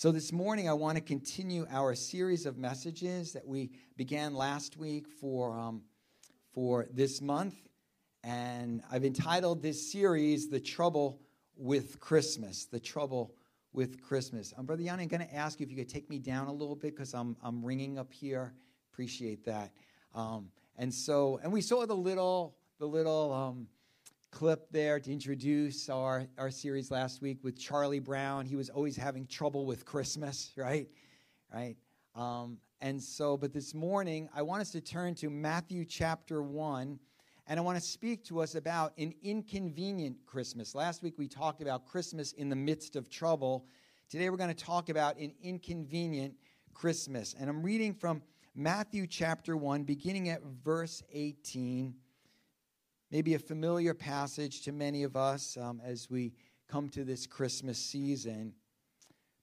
So, this morning, I want to continue our series of messages that we began last week for, um, for this month. And I've entitled this series, The Trouble with Christmas. The Trouble with Christmas. Um, Brother Yanni, I'm going to ask you if you could take me down a little bit because I'm, I'm ringing up here. Appreciate that. Um, and so, and we saw the little, the little, um, clip there to introduce our, our series last week with Charlie Brown. He was always having trouble with Christmas, right? Right? Um, and so, but this morning, I want us to turn to Matthew chapter 1, and I want to speak to us about an inconvenient Christmas. Last week, we talked about Christmas in the midst of trouble. Today, we're going to talk about an inconvenient Christmas. And I'm reading from Matthew chapter 1, beginning at verse 18 maybe a familiar passage to many of us um, as we come to this Christmas season.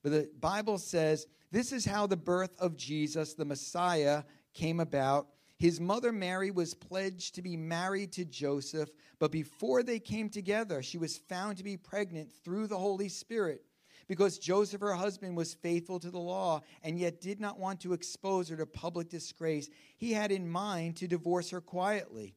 But the Bible says this is how the birth of Jesus, the Messiah, came about. His mother Mary was pledged to be married to Joseph, but before they came together, she was found to be pregnant through the Holy Spirit. Because Joseph, her husband, was faithful to the law and yet did not want to expose her to public disgrace, he had in mind to divorce her quietly.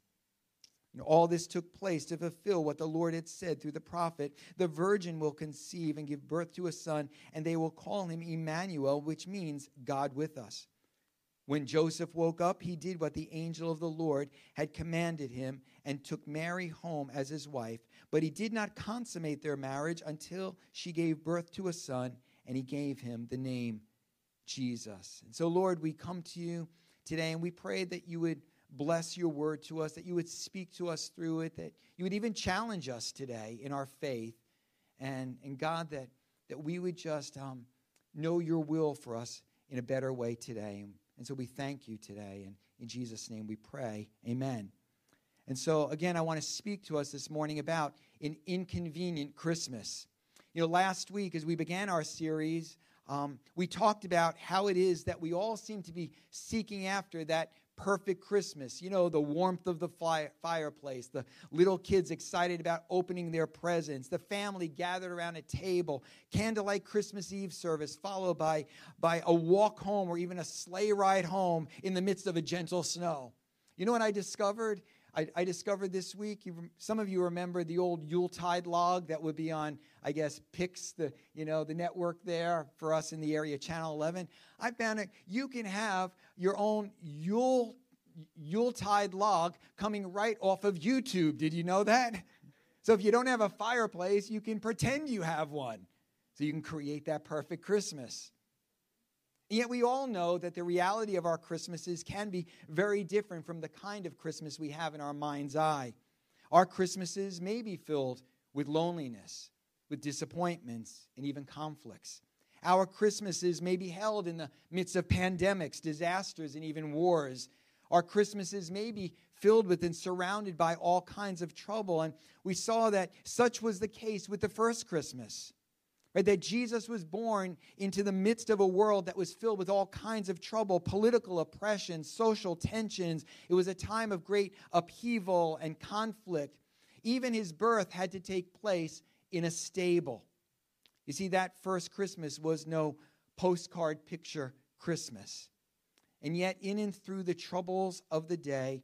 And all this took place to fulfill what the Lord had said through the prophet The virgin will conceive and give birth to a son, and they will call him Emmanuel, which means God with us. When Joseph woke up, he did what the angel of the Lord had commanded him and took Mary home as his wife. But he did not consummate their marriage until she gave birth to a son, and he gave him the name Jesus. And so, Lord, we come to you today and we pray that you would bless your word to us, that you would speak to us through it, that you would even challenge us today in our faith. And, and God, that, that we would just um, know your will for us in a better way today. And so we thank you today. And in Jesus' name we pray. Amen. And so, again, I want to speak to us this morning about an inconvenient Christmas. You know, last week, as we began our series, um, we talked about how it is that we all seem to be seeking after that perfect Christmas. You know, the warmth of the fire, fireplace, the little kids excited about opening their presents, the family gathered around a table, candlelight Christmas Eve service, followed by, by a walk home or even a sleigh ride home in the midst of a gentle snow. You know what I discovered? I, I discovered this week. You, some of you remember the old Yuletide log that would be on, I guess, Pix, the you know the network there for us in the area, Channel 11. I found it. You can have your own Yule Yuletide log coming right off of YouTube. Did you know that? So if you don't have a fireplace, you can pretend you have one. So you can create that perfect Christmas. And yet, we all know that the reality of our Christmases can be very different from the kind of Christmas we have in our mind's eye. Our Christmases may be filled with loneliness, with disappointments, and even conflicts. Our Christmases may be held in the midst of pandemics, disasters, and even wars. Our Christmases may be filled with and surrounded by all kinds of trouble. And we saw that such was the case with the first Christmas. Right, that Jesus was born into the midst of a world that was filled with all kinds of trouble, political oppression, social tensions. It was a time of great upheaval and conflict. Even his birth had to take place in a stable. You see, that first Christmas was no postcard picture Christmas. And yet, in and through the troubles of the day,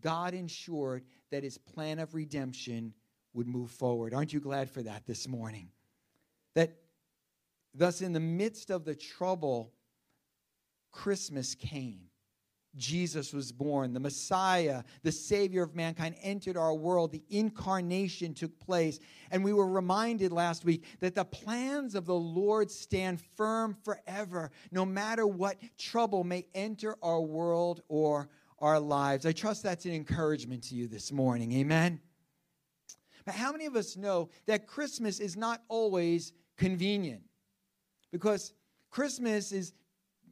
God ensured that his plan of redemption would move forward. Aren't you glad for that this morning? That thus, in the midst of the trouble, Christmas came. Jesus was born. The Messiah, the Savior of mankind, entered our world. The incarnation took place. And we were reminded last week that the plans of the Lord stand firm forever, no matter what trouble may enter our world or our lives. I trust that's an encouragement to you this morning. Amen. But how many of us know that Christmas is not always convenient because Christmas is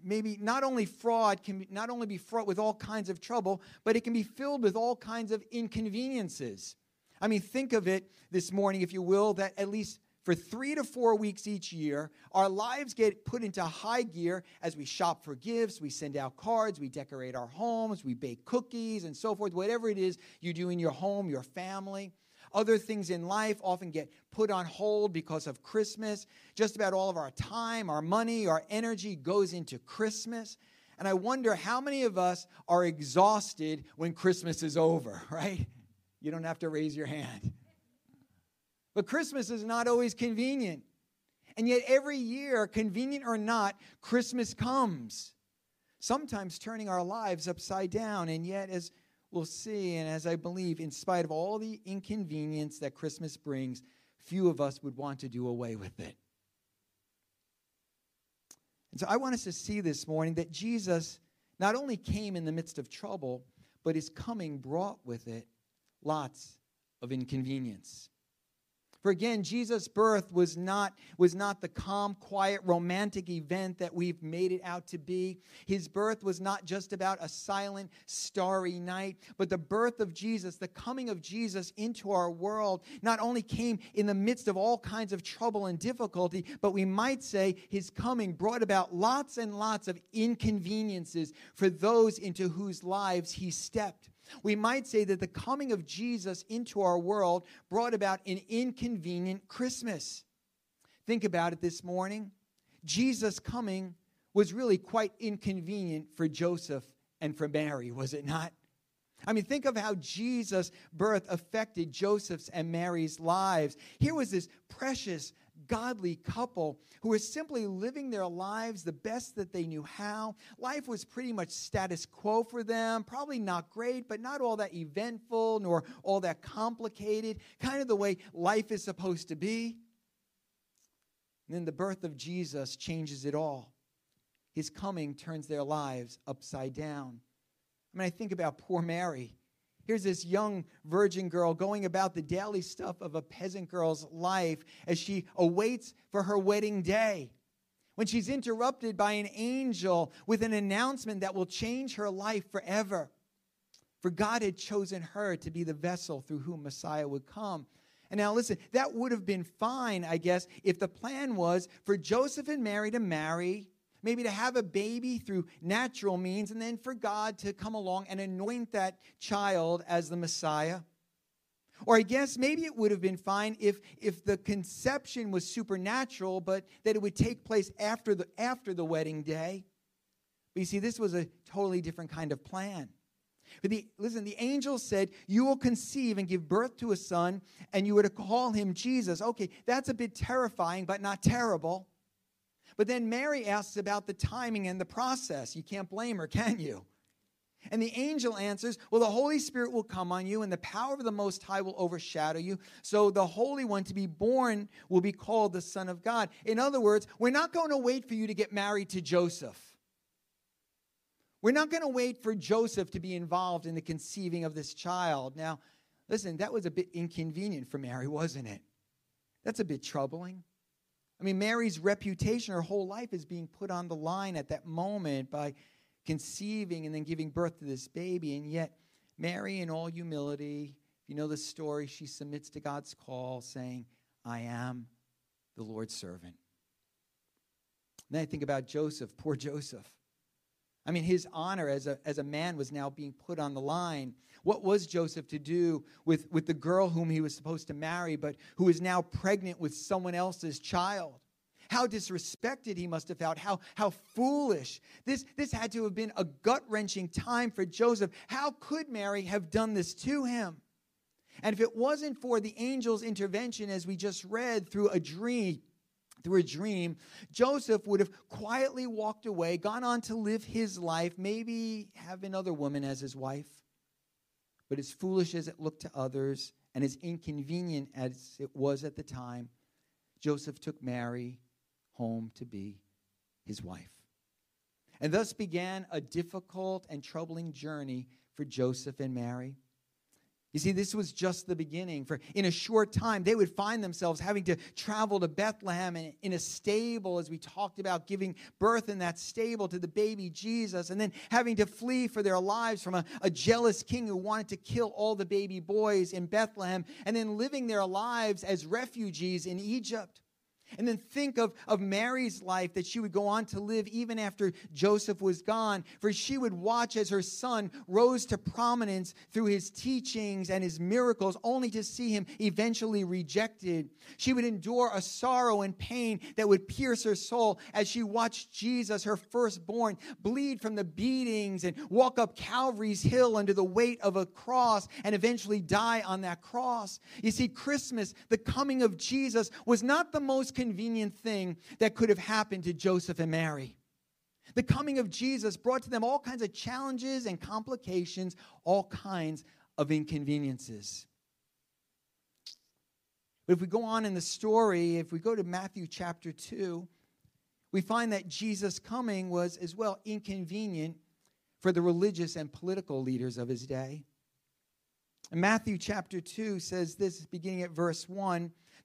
maybe not only fraud can not only be fraught with all kinds of trouble, but it can be filled with all kinds of inconveniences. I mean, think of it this morning, if you will, that at least for three to four weeks each year, our lives get put into high gear as we shop for gifts, we send out cards, we decorate our homes, we bake cookies, and so forth. Whatever it is you do in your home, your family. Other things in life often get put on hold because of Christmas. Just about all of our time, our money, our energy goes into Christmas. And I wonder how many of us are exhausted when Christmas is over, right? You don't have to raise your hand. But Christmas is not always convenient. And yet, every year, convenient or not, Christmas comes. Sometimes turning our lives upside down. And yet, as we'll see, and as I believe, in spite of all the inconvenience that Christmas brings, few of us would want to do away with it. And so I want us to see this morning that Jesus not only came in the midst of trouble, but his coming brought with it lots of inconvenience. For again, Jesus' birth was not, was not the calm, quiet, romantic event that we've made it out to be. His birth was not just about a silent, starry night, but the birth of Jesus, the coming of Jesus into our world, not only came in the midst of all kinds of trouble and difficulty, but we might say his coming brought about lots and lots of inconveniences for those into whose lives he stepped. We might say that the coming of Jesus into our world brought about an inconvenient Christmas. Think about it this morning. Jesus' coming was really quite inconvenient for Joseph and for Mary, was it not? I mean, think of how Jesus' birth affected Joseph's and Mary's lives. Here was this precious, godly couple who were simply living their lives the best that they knew how. Life was pretty much status quo for them, probably not great, but not all that eventful nor all that complicated, kind of the way life is supposed to be. And then the birth of Jesus changes it all. His coming turns their lives upside down. I mean, I think about poor Mary. Here's this young virgin girl going about the daily stuff of a peasant girl's life as she awaits for her wedding day. When she's interrupted by an angel with an announcement that will change her life forever. For God had chosen her to be the vessel through whom Messiah would come. And now, listen, that would have been fine, I guess, if the plan was for Joseph and Mary to marry maybe to have a baby through natural means, and then for God to come along and anoint that child as the Messiah. Or I guess maybe it would have been fine if, if the conception was supernatural, but that it would take place after the, after the wedding day. But you see, this was a totally different kind of plan. But the, listen, the angel said, You will conceive and give birth to a son, and you were to call him Jesus. Okay, that's a bit terrifying, but not terrible. But then Mary asks about the timing and the process. You can't blame her, can you? And the angel answers, Well, the Holy Spirit will come on you, and the power of the Most High will overshadow you. So the Holy One to be born will be called the Son of God. In other words, we're not going to wait for you to get married to Joseph. We're not going to wait for Joseph to be involved in the conceiving of this child. Now, listen, that was a bit inconvenient for Mary, wasn't it? That's a bit troubling. I mean, Mary's reputation, her whole life is being put on the line at that moment by conceiving and then giving birth to this baby. And yet, Mary, in all humility, if you know the story, she submits to God's call, saying, I am the Lord's servant. then I think about Joseph, poor Joseph. I mean, his honor as a, as a man was now being put on the line. What was Joseph to do with, with the girl whom he was supposed to marry, but who is now pregnant with someone else's child? How disrespected he must have felt. How, how foolish. This, this had to have been a gut wrenching time for Joseph. How could Mary have done this to him? And if it wasn't for the angel's intervention, as we just read through a dream, through a dream, Joseph would have quietly walked away, gone on to live his life, maybe have another woman as his wife. But as foolish as it looked to others and as inconvenient as it was at the time, Joseph took Mary home to be his wife. And thus began a difficult and troubling journey for Joseph and Mary. You see, this was just the beginning. For in a short time, they would find themselves having to travel to Bethlehem in, in a stable, as we talked about, giving birth in that stable to the baby Jesus, and then having to flee for their lives from a, a jealous king who wanted to kill all the baby boys in Bethlehem, and then living their lives as refugees in Egypt. And then think of, of Mary's life that she would go on to live even after Joseph was gone, for she would watch as her son rose to prominence through his teachings and his miracles, only to see him eventually rejected. She would endure a sorrow and pain that would pierce her soul as she watched Jesus, her firstborn, bleed from the beatings and walk up Calvary's hill under the weight of a cross and eventually die on that cross. You see, Christmas, the coming of Jesus, was not the most convenient thing that could have happened to Joseph and Mary. The coming of Jesus brought to them all kinds of challenges and complications, all kinds of inconveniences. But if we go on in the story, if we go to Matthew chapter 2, we find that Jesus' coming was as well inconvenient for the religious and political leaders of his day. And Matthew chapter 2 says this, beginning at verse 1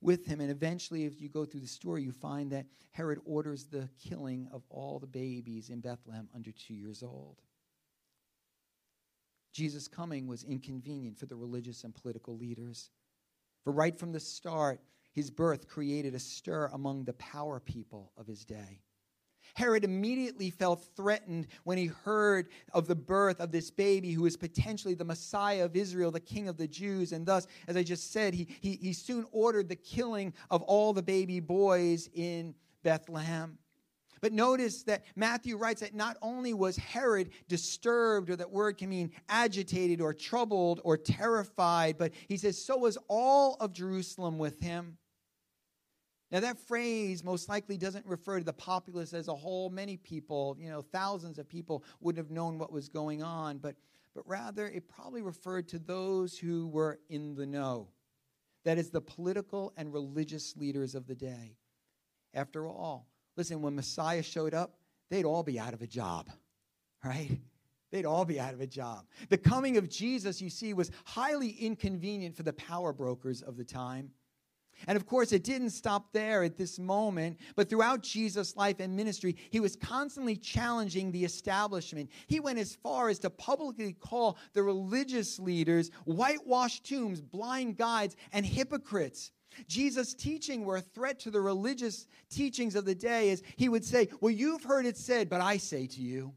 with him. And eventually, if you go through the story, you find that Herod orders the killing of all the babies in Bethlehem under two years old. Jesus' coming was inconvenient for the religious and political leaders. For right from the start, his birth created a stir among the power people of his day. Herod immediately felt threatened when he heard of the birth of this baby who is potentially the Messiah of Israel, the King of the Jews. And thus, as I just said, he, he, he soon ordered the killing of all the baby boys in Bethlehem. But notice that Matthew writes that not only was Herod disturbed, or that word can mean agitated or troubled or terrified, but he says, so was all of Jerusalem with him. Now, that phrase most likely doesn't refer to the populace as a whole. Many people, you know, thousands of people wouldn't have known what was going on, but, but rather it probably referred to those who were in the know. That is, the political and religious leaders of the day. After all, listen, when Messiah showed up, they'd all be out of a job, right? They'd all be out of a job. The coming of Jesus, you see, was highly inconvenient for the power brokers of the time. And of course, it didn't stop there at this moment, but throughout Jesus' life and ministry, he was constantly challenging the establishment. He went as far as to publicly call the religious leaders whitewashed tombs, blind guides, and hypocrites. Jesus' teaching were a threat to the religious teachings of the day as he would say, Well, you've heard it said, but I say to you.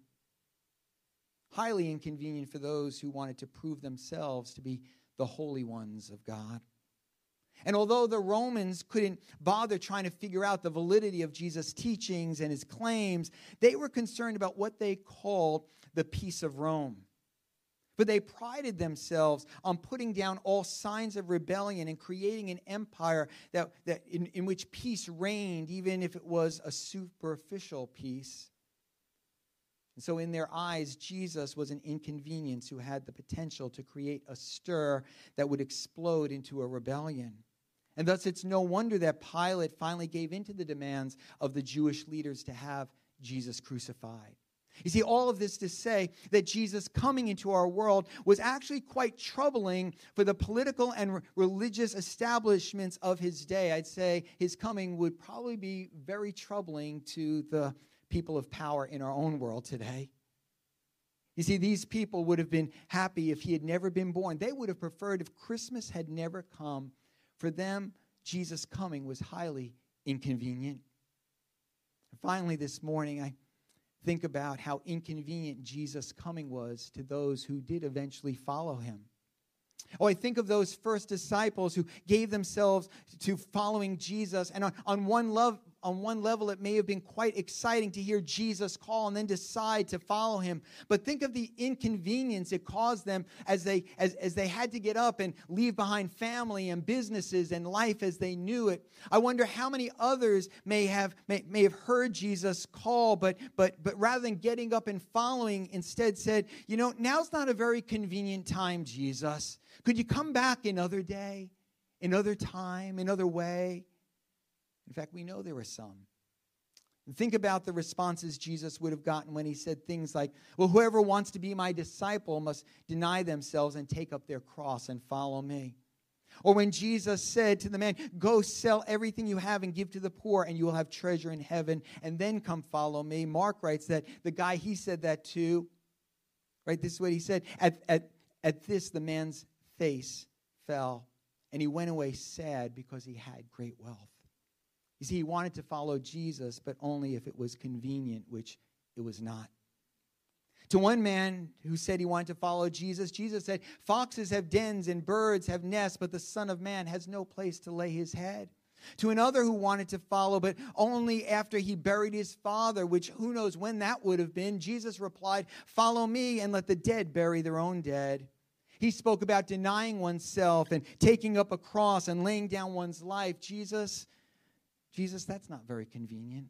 Highly inconvenient for those who wanted to prove themselves to be the holy ones of God. And although the Romans couldn't bother trying to figure out the validity of Jesus' teachings and his claims, they were concerned about what they called the peace of Rome. But they prided themselves on putting down all signs of rebellion and creating an empire that, that in, in which peace reigned, even if it was a superficial peace. And so, in their eyes, Jesus was an inconvenience who had the potential to create a stir that would explode into a rebellion. And thus, it's no wonder that Pilate finally gave in to the demands of the Jewish leaders to have Jesus crucified. You see, all of this to say that Jesus coming into our world was actually quite troubling for the political and religious establishments of his day. I'd say his coming would probably be very troubling to the people of power in our own world today. You see, these people would have been happy if he had never been born. They would have preferred if Christmas had never come for them, Jesus' coming was highly inconvenient. And finally, this morning, I think about how inconvenient Jesus' coming was to those who did eventually follow him. Oh, I think of those first disciples who gave themselves to following Jesus. And on, on one love, on one level, it may have been quite exciting to hear Jesus call and then decide to follow him. But think of the inconvenience it caused them as they, as, as they had to get up and leave behind family and businesses and life as they knew it. I wonder how many others may have, may, may have heard Jesus call, but, but, but rather than getting up and following, instead said, You know, now's not a very convenient time, Jesus. Could you come back another day, another time, another way? In fact, we know there were some. Think about the responses Jesus would have gotten when he said things like, Well, whoever wants to be my disciple must deny themselves and take up their cross and follow me. Or when Jesus said to the man, Go sell everything you have and give to the poor, and you will have treasure in heaven, and then come follow me. Mark writes that the guy he said that to, right, this is what he said. At, at, at this, the man's face fell, and he went away sad because he had great wealth. You see, he wanted to follow Jesus, but only if it was convenient, which it was not. To one man who said he wanted to follow Jesus, Jesus said, Foxes have dens and birds have nests, but the Son of Man has no place to lay his head. To another who wanted to follow, but only after he buried his father, which who knows when that would have been, Jesus replied, Follow me and let the dead bury their own dead. He spoke about denying oneself and taking up a cross and laying down one's life. Jesus, Jesus, that's not very convenient.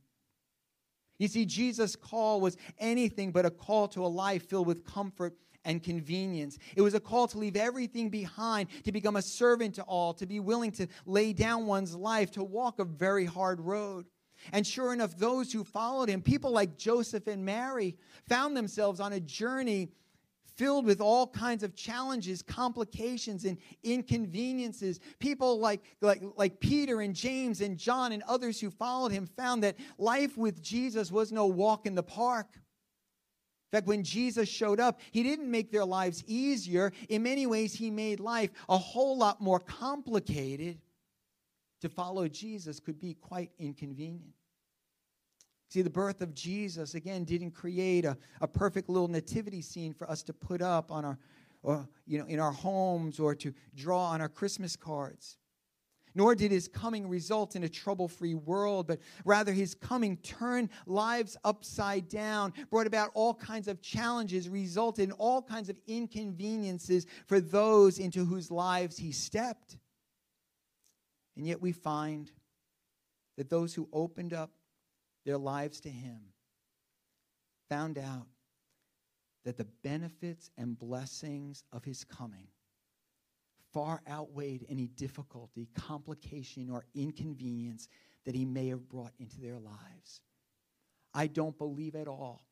You see, Jesus' call was anything but a call to a life filled with comfort and convenience. It was a call to leave everything behind, to become a servant to all, to be willing to lay down one's life, to walk a very hard road. And sure enough, those who followed him, people like Joseph and Mary, found themselves on a journey filled with all kinds of challenges, complications, and inconveniences. People like, like, like Peter and James and John and others who followed him found that life with Jesus was no walk in the park. In fact, when Jesus showed up, he didn't make their lives easier. In many ways, he made life a whole lot more complicated. To follow Jesus could be quite inconvenient. See, the birth of Jesus, again, didn't create a, a perfect little nativity scene for us to put up on our, or, you know, in our homes or to draw on our Christmas cards. Nor did his coming result in a trouble free world, but rather his coming turned lives upside down, brought about all kinds of challenges, resulted in all kinds of inconveniences for those into whose lives he stepped. And yet we find that those who opened up their lives to Him, found out that the benefits and blessings of His coming far outweighed any difficulty, complication, or inconvenience that He may have brought into their lives. I don't believe at all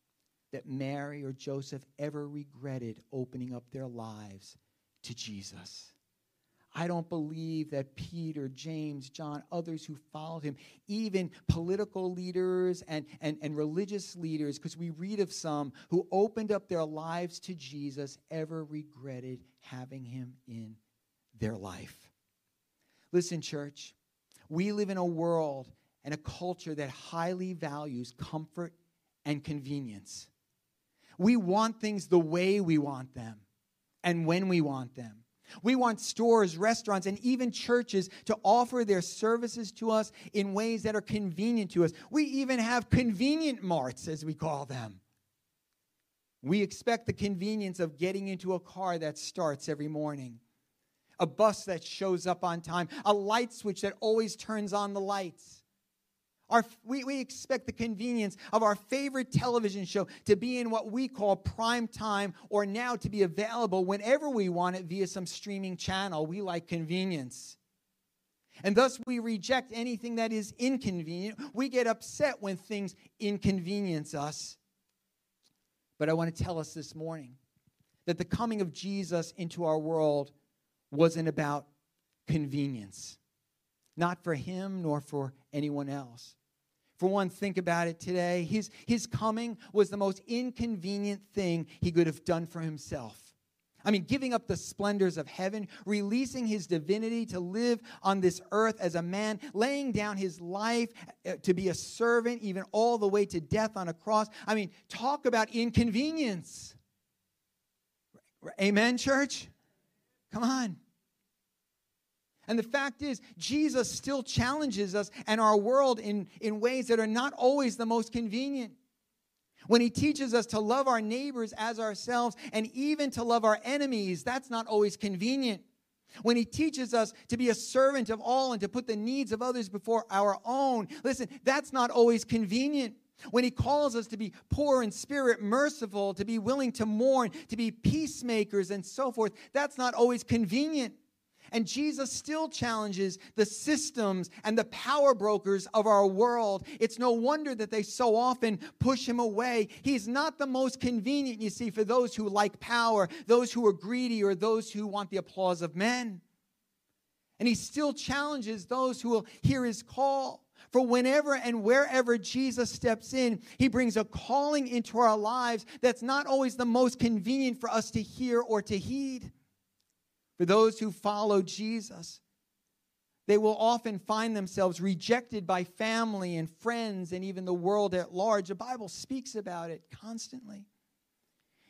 that Mary or Joseph ever regretted opening up their lives to Jesus. I don't believe that Peter, James, John, others who followed him, even political leaders and, and, and religious leaders, because we read of some who opened up their lives to Jesus, ever regretted having him in their life. Listen, church, we live in a world and a culture that highly values comfort and convenience. We want things the way we want them and when we want them. We want stores, restaurants, and even churches to offer their services to us in ways that are convenient to us. We even have convenient marts, as we call them. We expect the convenience of getting into a car that starts every morning, a bus that shows up on time, a light switch that always turns on the lights. Our, we, we expect the convenience of our favorite television show to be in what we call prime time or now to be available whenever we want it via some streaming channel. We like convenience. And thus we reject anything that is inconvenient. We get upset when things inconvenience us. But I want to tell us this morning that the coming of Jesus into our world wasn't about convenience, not for him nor for anyone else. For one, think about it today. His, his coming was the most inconvenient thing he could have done for himself. I mean, giving up the splendors of heaven, releasing his divinity to live on this earth as a man, laying down his life uh, to be a servant, even all the way to death on a cross. I mean, talk about inconvenience. Amen, church? Come on. And the fact is, Jesus still challenges us and our world in, in ways that are not always the most convenient. When he teaches us to love our neighbors as ourselves and even to love our enemies, that's not always convenient. When he teaches us to be a servant of all and to put the needs of others before our own, listen, that's not always convenient. When he calls us to be poor in spirit, merciful, to be willing to mourn, to be peacemakers, and so forth, that's not always convenient. And Jesus still challenges the systems and the power brokers of our world. It's no wonder that they so often push him away. He's not the most convenient, you see, for those who like power, those who are greedy, or those who want the applause of men. And he still challenges those who will hear his call. For whenever and wherever Jesus steps in, he brings a calling into our lives that's not always the most convenient for us to hear or to heed. For those who follow Jesus, they will often find themselves rejected by family and friends and even the world at large. The Bible speaks about it constantly.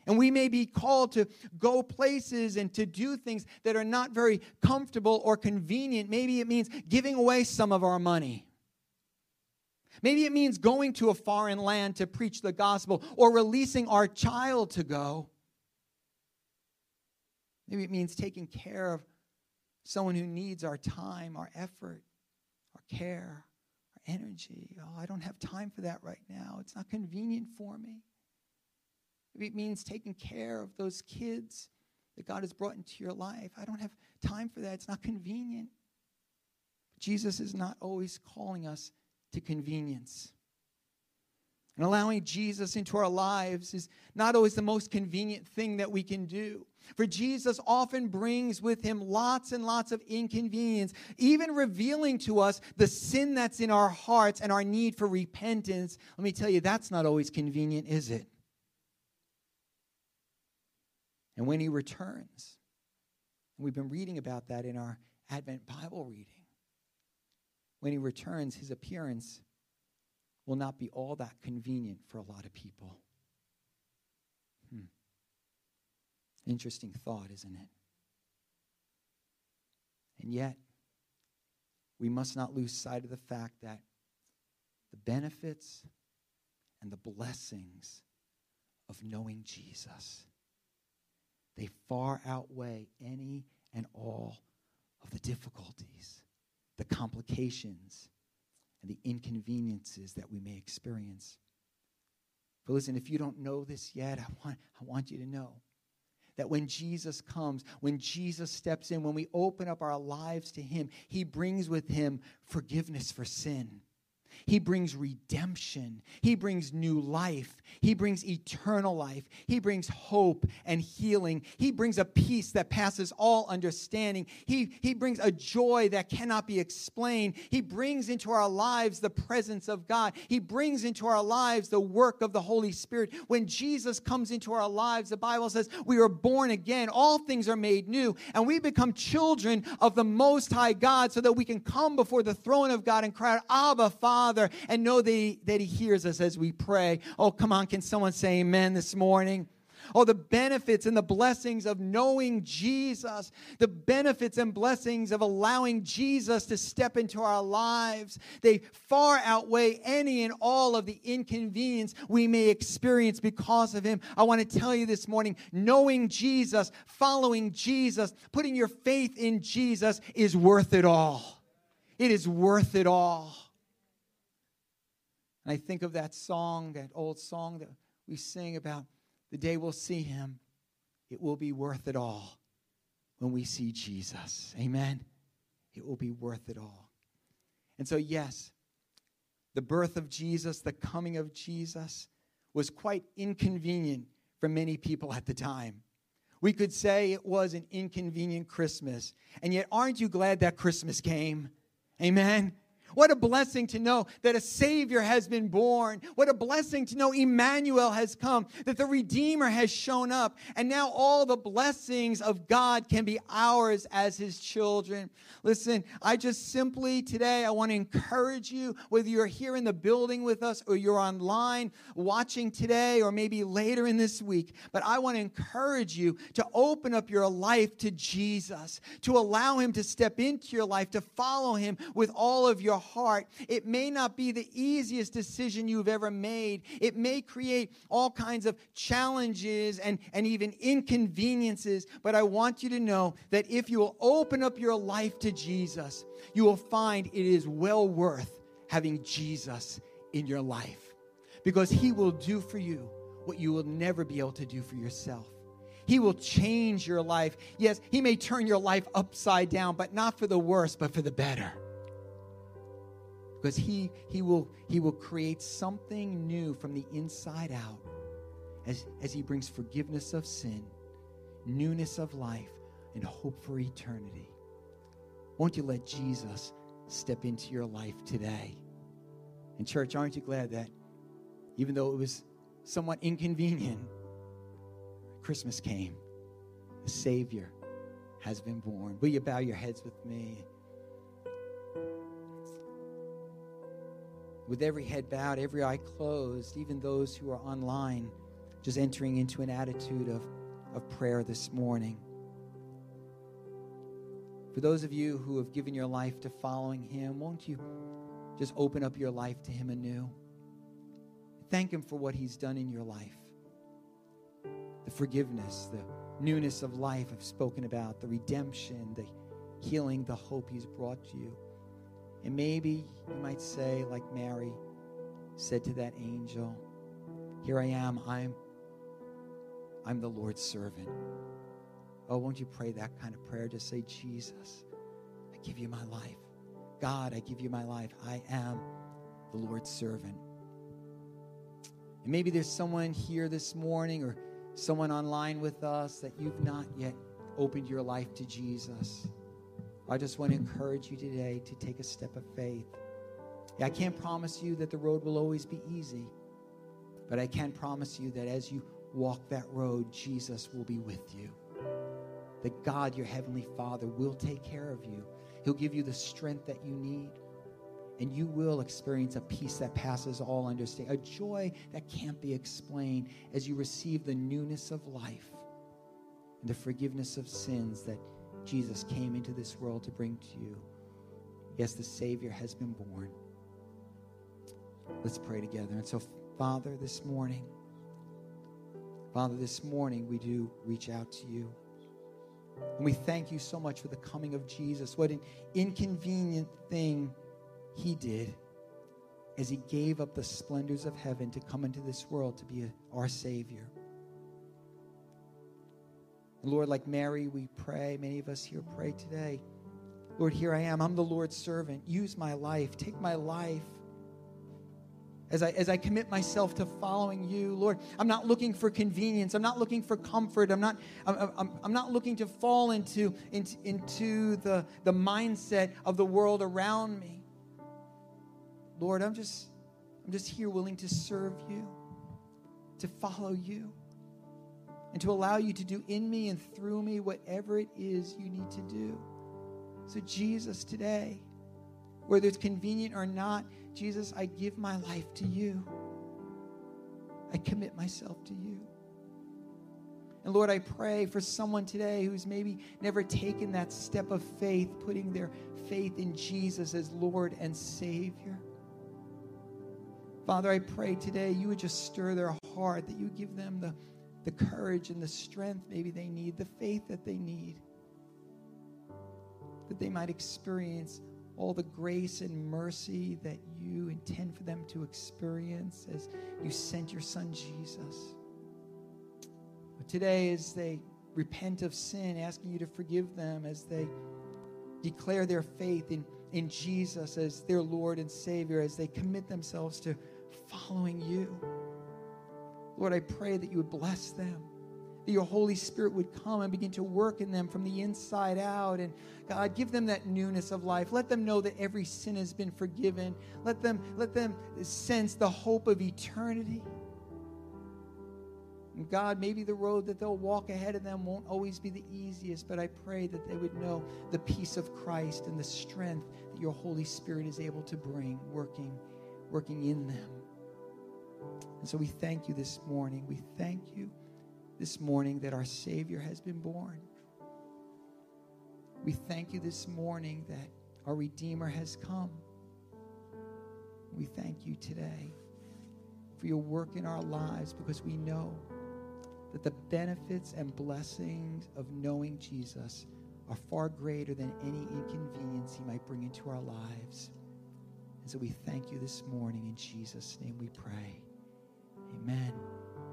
And we may be called to go places and to do things that are not very comfortable or convenient. Maybe it means giving away some of our money. Maybe it means going to a foreign land to preach the gospel or releasing our child to go. Maybe it means taking care of someone who needs our time, our effort, our care, our energy. Oh, I don't have time for that right now. It's not convenient for me. Maybe it means taking care of those kids that God has brought into your life. I don't have time for that. It's not convenient. Jesus is not always calling us to convenience. And allowing Jesus into our lives is not always the most convenient thing that we can do. For Jesus often brings with him lots and lots of inconvenience, even revealing to us the sin that's in our hearts and our need for repentance. Let me tell you, that's not always convenient, is it? And when he returns, we've been reading about that in our Advent Bible reading, when he returns, his appearance will not be all that convenient for a lot of people. Hmm. Interesting thought, isn't it? And yet, we must not lose sight of the fact that the benefits and the blessings of knowing Jesus they far outweigh any and all of the difficulties, the complications, and the inconveniences that we may experience. But listen, if you don't know this yet, I want, I want you to know that when Jesus comes, when Jesus steps in, when we open up our lives to Him, He brings with Him forgiveness for sin. He brings redemption. He brings new life. He brings eternal life. He brings hope and healing. He brings a peace that passes all understanding. He, he brings a joy that cannot be explained. He brings into our lives the presence of God. He brings into our lives the work of the Holy Spirit. When Jesus comes into our lives, the Bible says we are born again. All things are made new, and we become children of the Most High God so that we can come before the throne of God and cry, Abba, Father. Father and know that he, that he hears us as we pray. Oh, come on, can someone say amen this morning? Oh, the benefits and the blessings of knowing Jesus, the benefits and blessings of allowing Jesus to step into our lives, they far outweigh any and all of the inconvenience we may experience because of Him. I want to tell you this morning knowing Jesus, following Jesus, putting your faith in Jesus is worth it all. It is worth it all. And I think of that song, that old song that we sing about the day we'll see him. It will be worth it all when we see Jesus. Amen. It will be worth it all. And so, yes, the birth of Jesus, the coming of Jesus, was quite inconvenient for many people at the time. We could say it was an inconvenient Christmas. And yet, aren't you glad that Christmas came? Amen. What a blessing to know that a Savior has been born. What a blessing to know Emmanuel has come, that the Redeemer has shown up. And now all the blessings of God can be ours as His children. Listen, I just simply today, I want to encourage you, whether you're here in the building with us or you're online watching today or maybe later in this week, but I want to encourage you to open up your life to Jesus, to allow Him to step into your life, to follow Him with all of your heart. It may not be the easiest decision you've ever made. It may create all kinds of challenges and, and even inconveniences, but I want you to know that if you will open up your life to Jesus, you will find it is well worth having Jesus in your life because he will do for you what you will never be able to do for yourself. He will change your life. Yes, He may turn your life upside down, but not for the worse, but for the better because he, he, will, he will create something new from the inside out as, as he brings forgiveness of sin, newness of life, and hope for eternity. Won't you let Jesus step into your life today? And, church, aren't you glad that even though it was somewhat inconvenient, Christmas came? The Savior has been born. Will you bow your heads with me? With every head bowed, every eye closed, even those who are online, just entering into an attitude of, of prayer this morning. For those of you who have given your life to following Him, won't you just open up your life to Him anew? Thank Him for what He's done in your life the forgiveness, the newness of life I've spoken about, the redemption, the healing, the hope He's brought to you. And maybe you might say, like Mary said to that angel, Here I am, I'm I'm the Lord's servant. Oh, won't you pray that kind of prayer? Just say, Jesus, I give you my life. God, I give you my life. I am the Lord's servant. And maybe there's someone here this morning or someone online with us that you've not yet opened your life to Jesus. I just want to encourage you today to take a step of faith. I can't promise you that the road will always be easy, but I can promise you that as you walk that road, Jesus will be with you. That God, your Heavenly Father, will take care of you. He'll give you the strength that you need. And you will experience a peace that passes all understanding, a joy that can't be explained as you receive the newness of life and the forgiveness of sins that Jesus came into this world to bring to you. Yes, the Savior has been born. Let's pray together. And so, Father, this morning, Father, this morning we do reach out to you. And we thank you so much for the coming of Jesus. What an inconvenient thing he did as he gave up the splendors of heaven to come into this world to be our Savior. Lord, like Mary, we pray. Many of us here pray today. Lord, here I am. I'm the Lord's servant. Use my life. Take my life. As I, as I commit myself to following you, Lord, I'm not looking for convenience. I'm not looking for comfort. I'm not, I'm, I'm, I'm not looking to fall into, into, into the, the mindset of the world around me. Lord, I'm just, I'm just here willing to serve you, to follow you and to allow you to do in me and through me whatever it is you need to do. So, Jesus, today, whether it's convenient or not, Jesus, I give my life to you. I commit myself to you. And Lord, I pray for someone today who's maybe never taken that step of faith, putting their faith in Jesus as Lord and Savior. Father, I pray today you would just stir their heart, that you give them the the courage and the strength maybe they need, the faith that they need, that they might experience all the grace and mercy that you intend for them to experience as you sent your son Jesus. But today, as they repent of sin, asking you to forgive them, as they declare their faith in, in Jesus as their Lord and Savior, as they commit themselves to following you. Lord, I pray that you would bless them, that your Holy Spirit would come and begin to work in them from the inside out. And God, give them that newness of life. Let them know that every sin has been forgiven. Let them, let them sense the hope of eternity. And God, maybe the road that they'll walk ahead of them won't always be the easiest, but I pray that they would know the peace of Christ and the strength that your Holy Spirit is able to bring, working, working in them. And so we thank you this morning. We thank you this morning that our Savior has been born. We thank you this morning that our Redeemer has come. We thank you today for your work in our lives because we know that the benefits and blessings of knowing Jesus are far greater than any inconvenience he might bring into our lives. And so we thank you this morning. In Jesus' name we pray. Amen.